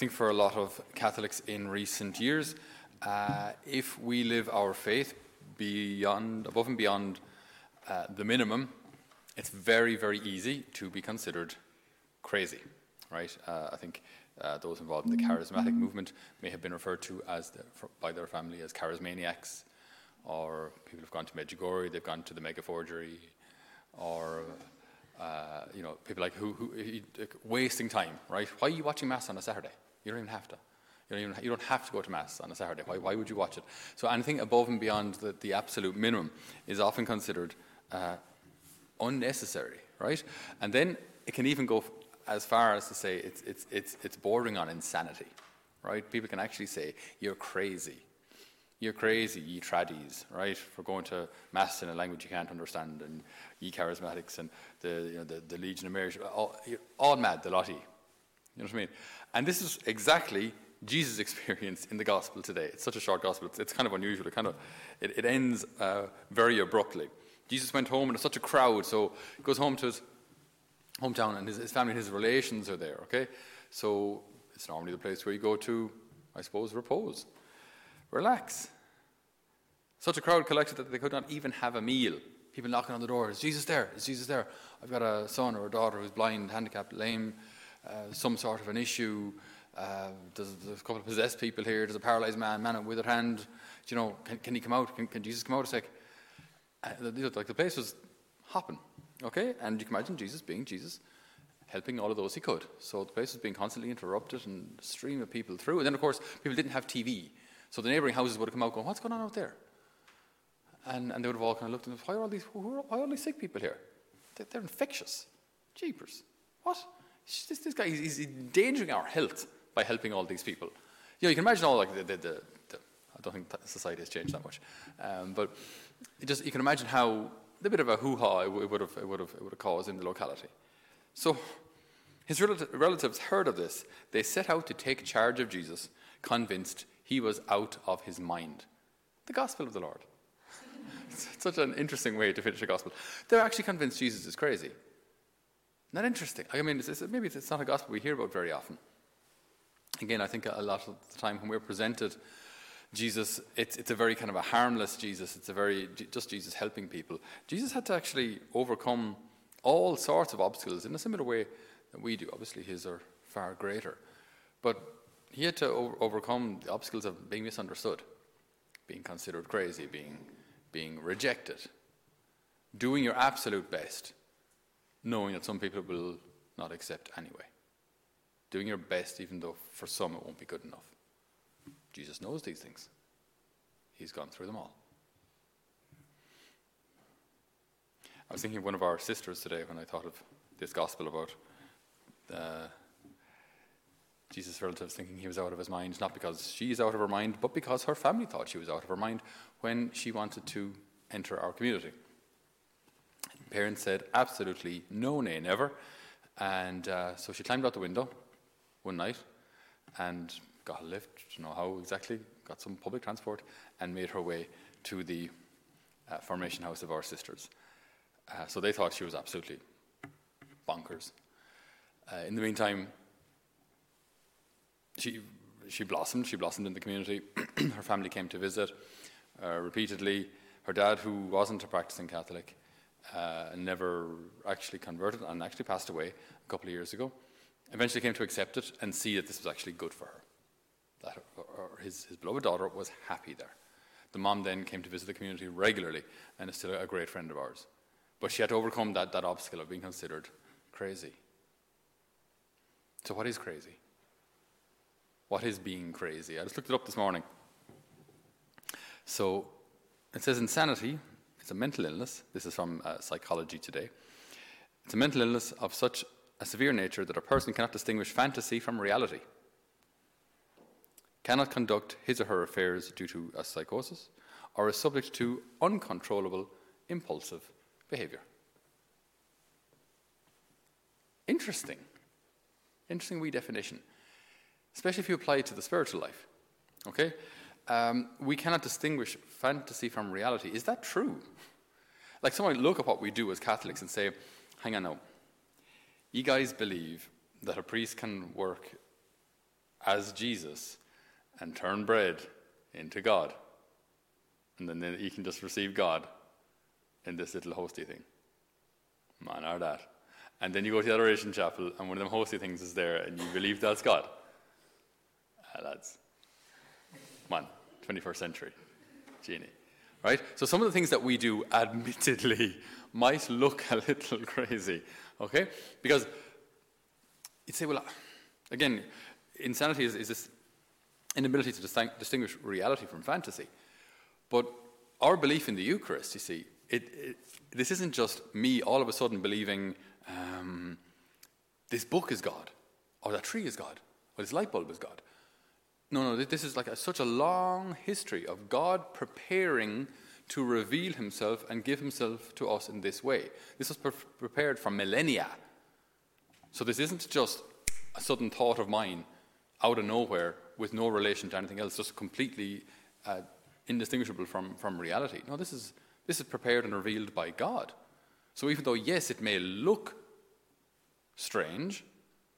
think for a lot of Catholics in recent years, uh, if we live our faith beyond, above and beyond uh, the minimum, it's very, very easy to be considered crazy, right? Uh, I think uh, those involved in the charismatic movement may have been referred to as the, by their family as charismaniacs, or people have gone to Medjugorje, they've gone to the mega forgery, or uh, you know, people like who, who wasting time, right? Why are you watching Mass on a Saturday? You don't even have to. You don't, even, you don't have to go to Mass on a Saturday. Why, why would you watch it? So anything above and beyond the, the absolute minimum is often considered uh, unnecessary, right? And then it can even go as far as to say it's, it's, it's, it's bordering on insanity, right? People can actually say, you're crazy you're crazy, ye tradies, right, for going to mass in a language you can't understand, and ye charismatics and the, you know, the, the Legion of Mary, all, all mad, the lot You know what I mean? And this is exactly Jesus' experience in the gospel today. It's such a short gospel, it's, it's kind of unusual. It kind of it, it ends uh, very abruptly. Jesus went home and there's such a crowd, so he goes home to his hometown and his, his family and his relations are there, okay? So it's normally the place where you go to, I suppose, repose relax. Such a crowd collected that they could not even have a meal. People knocking on the door. Is Jesus there? Is Jesus there? I've got a son or a daughter who's blind, handicapped, lame, uh, some sort of an issue. Uh, there's, there's, a couple of possessed people here. There's a paralyzed man, man with withered hand. Do you know, can, can he come out? Can, can, Jesus come out a sec? Uh, like the place was hopping, okay? And you can imagine Jesus being Jesus, helping all of those he could. So the place was being constantly interrupted and a stream of people through. And then, of course, people didn't have TV. So the neighbouring houses would have come out going, What's going on out there? And, and they would have all kind of looked and why are all these, why are all these sick people here? They're, they're infectious. Jeepers. What? This, this guy, he's, endangering our health by helping all these people. You know, you can imagine all like the, the, the, the I don't think society has changed that much. Um, but just, you can imagine how a bit of a hoo-ha it would have, it would have, it would have caused in the locality. So his relatives heard of this. They set out to take charge of Jesus, convinced he was out of his mind. The gospel of the Lord. it's such an interesting way to finish a gospel. They're actually convinced Jesus is crazy. Isn't interesting? I mean, it's, it's, maybe it's not a gospel we hear about very often. Again, I think a lot of the time when we're presented Jesus, it's, it's a very kind of a harmless Jesus. It's a very, just Jesus helping people. Jesus had to actually overcome all sorts of obstacles in a similar way that we do. Obviously, his are far greater. But he had to over- overcome the obstacles of being misunderstood, being considered crazy, being, being rejected, doing your absolute best, knowing that some people will not accept anyway. Doing your best, even though for some it won't be good enough. Jesus knows these things, He's gone through them all. I was thinking of one of our sisters today when I thought of this gospel about uh, Jesus' relatives thinking he was out of his mind, not because she's out of her mind, but because her family thought she was out of her mind when she wanted to enter our community. Parents said, absolutely no, nay, never. And uh, so she climbed out the window one night and got a lift, you know how exactly, got some public transport, and made her way to the uh, formation house of our sisters. Uh, so they thought she was absolutely bonkers. Uh, in the meantime, she, she blossomed. She blossomed in the community. her family came to visit uh, repeatedly. Her dad, who wasn't a practicing Catholic, uh, never actually converted and actually passed away a couple of years ago, eventually came to accept it and see that this was actually good for her. That her, his, his beloved daughter was happy there. The mom then came to visit the community regularly and is still a great friend of ours. But she had to overcome that, that obstacle of being considered crazy. So, what is crazy? What is being crazy? I just looked it up this morning. So it says insanity, it's a mental illness. This is from uh, Psychology Today. It's a mental illness of such a severe nature that a person cannot distinguish fantasy from reality, cannot conduct his or her affairs due to a psychosis, or is subject to uncontrollable impulsive behavior. Interesting. Interesting wee definition especially if you apply it to the spiritual life. Okay? Um, we cannot distinguish fantasy from reality. Is that true? Like someone look at what we do as Catholics and say, hang on now, you guys believe that a priest can work as Jesus and turn bread into God. And then you can just receive God in this little hosty thing. Man, or that. And then you go to the adoration chapel, and one of them hosty things is there, and you believe that's God. Ah, lads. Man, 21st century. Genie. Right? So some of the things that we do, admittedly, might look a little crazy. Okay? Because you'd say, well, again, insanity is, is this inability to distinguish reality from fantasy. But our belief in the Eucharist, you see, it, it, this isn't just me all of a sudden believing um, this book is God, or that tree is God, or this light bulb is God. No, no, this is like a, such a long history of God preparing to reveal himself and give himself to us in this way. This was pre- prepared for millennia. So this isn't just a sudden thought of mine out of nowhere with no relation to anything else, just completely uh, indistinguishable from, from reality. No, this is, this is prepared and revealed by God. So even though, yes, it may look strange,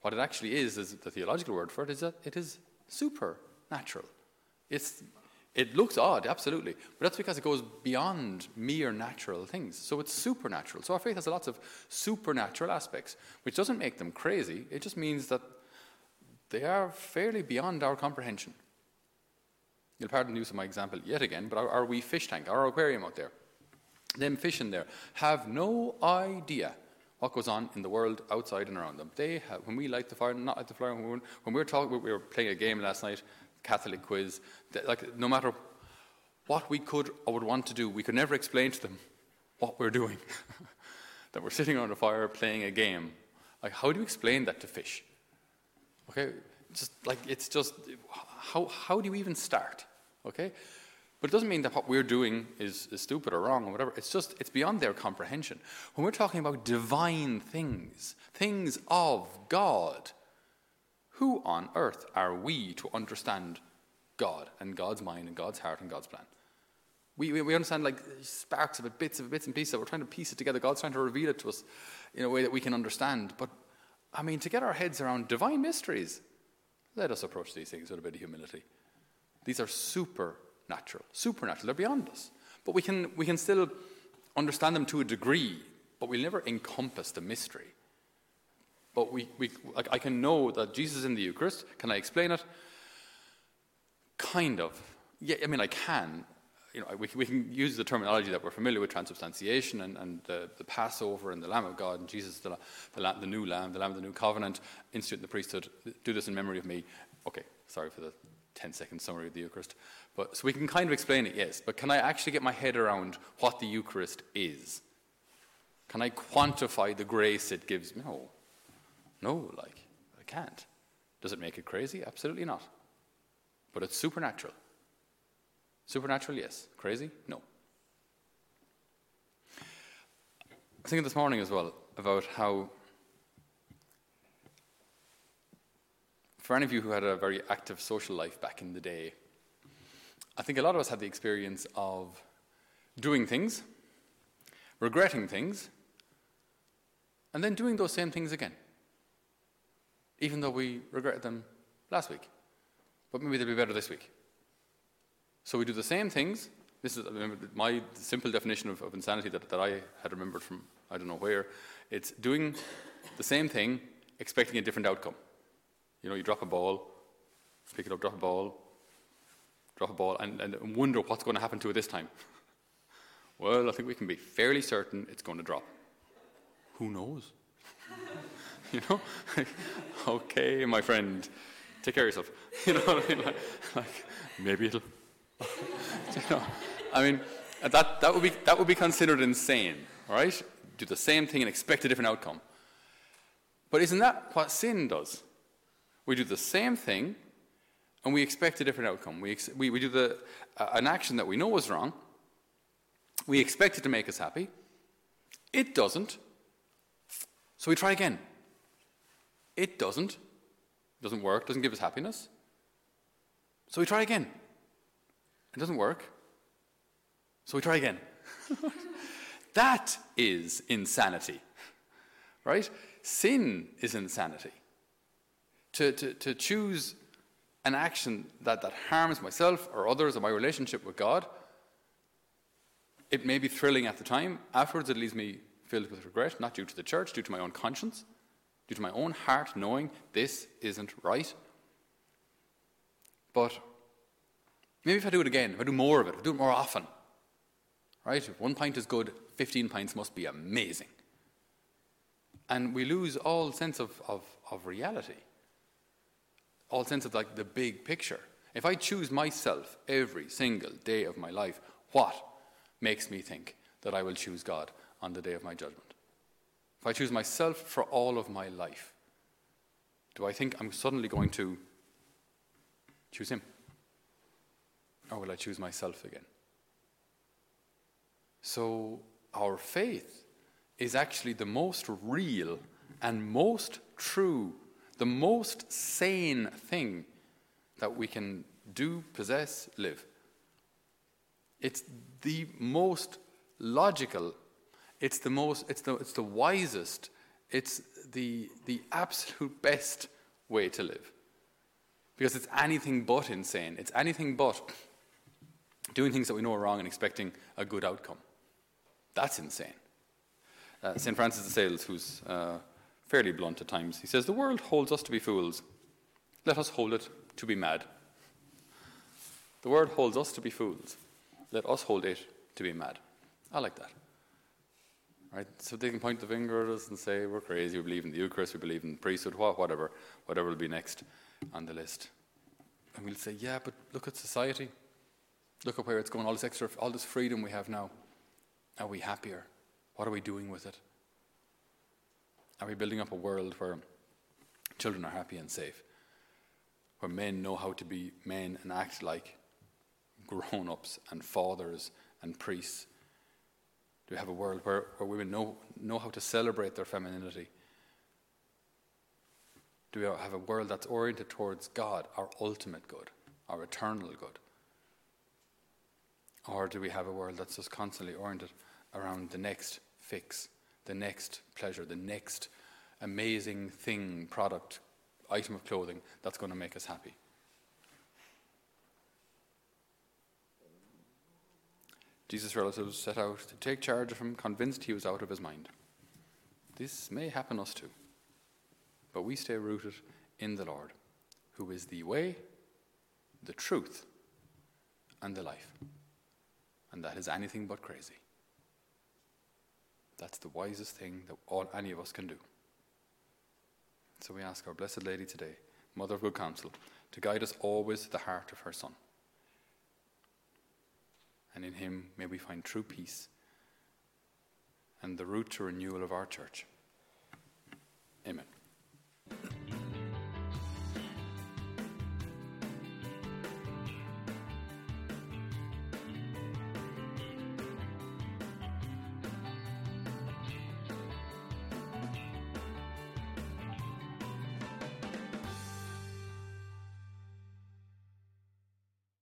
what it actually is, is the theological word for it, is that it is supernatural. It's, it looks odd, absolutely, but that's because it goes beyond mere natural things. So it's supernatural. So our faith has lots of supernatural aspects, which doesn't make them crazy. It just means that they are fairly beyond our comprehension. You'll pardon the use of my example yet again, but our, our wee fish tank, our aquarium out there, them fish in there have no idea what goes on in the world outside and around them. They have, when we light the fire, not light the fire, when, we were talking, we were playing a game last night, Catholic quiz. That, like no matter what we could or would want to do, we could never explain to them what we're doing. that we're sitting around a fire playing a game. Like, how do you explain that to fish? Okay, just like it's just how how do you even start? Okay, but it doesn't mean that what we're doing is, is stupid or wrong or whatever. It's just, it's beyond their comprehension. When we're talking about divine things, things of God, who on earth are we to understand God and God's mind and God's heart and God's plan? We, we, we understand like sparks of it, bits of it, bits and pieces. We're trying to piece it together. God's trying to reveal it to us in a way that we can understand. But I mean, to get our heads around divine mysteries, let us approach these things with a bit of humility. These are super natural, supernatural. They're beyond us. But we can, we can still understand them to a degree, but we'll never encompass the mystery. But we, we, I can know that Jesus is in the Eucharist. Can I explain it? Kind of. Yeah, I mean, I can. You know, we, we can use the terminology that we're familiar with, transubstantiation and, and the, the Passover and the Lamb of God and Jesus, the, the, the new Lamb, the Lamb of the new covenant, institute the priesthood. Do this in memory of me. Okay, sorry for the 10 second summary of the Eucharist. But, so we can kind of explain it, yes, but can I actually get my head around what the Eucharist is? Can I quantify the grace it gives? No. No, like, I can't. Does it make it crazy? Absolutely not. But it's supernatural. Supernatural, yes. Crazy? No. I was thinking this morning as well about how for any of you who had a very active social life back in the day, I think a lot of us had the experience of doing things, regretting things, and then doing those same things again, even though we regretted them last week. But maybe they'll be better this week. So we do the same things. This is my simple definition of, of insanity that, that I had remembered from I don't know where. It's doing the same thing, expecting a different outcome. You know, you drop a ball, pick it up, drop a ball, drop a ball, and, and wonder what's going to happen to it this time. well, I think we can be fairly certain it's going to drop. Who knows? you know? okay, my friend, take care of yourself. You know what I mean? Like, like maybe it'll. you know, I mean, that, that, would be, that would be considered insane, right? Do the same thing and expect a different outcome. But isn't that what sin does? We do the same thing and we expect a different outcome. We, ex- we, we do the, uh, an action that we know was wrong. We expect it to make us happy. It doesn't. So we try again. It doesn't. Doesn't work, doesn't give us happiness. So we try again. It doesn't work. So we try again. that is insanity. Right? Sin is insanity to, to, to choose an action that, that harms myself or others or my relationship with God, it may be thrilling at the time. Afterwards, it leaves me filled with regret, not due to the church, due to my own conscience, due to my own heart knowing this isn't right. But maybe if I do it again, if I do more of it, if I do it more often, right? If one pint is good, 15 pints must be amazing. And we lose all sense of, of, of reality, all sense of like the big picture. If I choose myself every single day of my life, what makes me think that I will choose God on the day of my judgment? If I choose myself for all of my life, do I think I'm suddenly going to choose Him? Or will I choose myself again? So, our faith is actually the most real and most true, the most sane thing that we can do, possess, live. It's the most logical, it's the most, it's the, it's the wisest, it's the, the absolute best way to live. Because it's anything but insane. It's anything but doing things that we know are wrong and expecting a good outcome. That's insane. Uh, St. Francis de Sales, who's uh, fairly blunt at times, he says, The world holds us to be fools. Let us hold it to be mad. The world holds us to be fools. Let us hold it to be mad. I like that. Right? So they can point the finger at us and say, We're crazy, we believe in the Eucharist, we believe in priesthood, whatever, whatever will be next on the list. And we'll say, Yeah, but look at society. Look at where it's going, all this extra, all this freedom we have now. Are we happier? What are we doing with it? Are we building up a world where children are happy and safe? Where men know how to be men and act like grown ups and fathers and priests? Do we have a world where, where women know, know how to celebrate their femininity? Do we have a world that's oriented towards God, our ultimate good, our eternal good? Or do we have a world that's just constantly oriented around the next fix, the next pleasure, the next amazing thing, product, item of clothing that's going to make us happy? Jesus' relatives set out to take charge of him, convinced he was out of his mind. This may happen us too, but we stay rooted in the Lord, who is the way, the truth, and the life. And that is anything but crazy. That's the wisest thing that all, any of us can do. So we ask our Blessed Lady today, Mother of Good Counsel, to guide us always to the heart of her Son. And in him may we find true peace and the route to renewal of our church. Amen.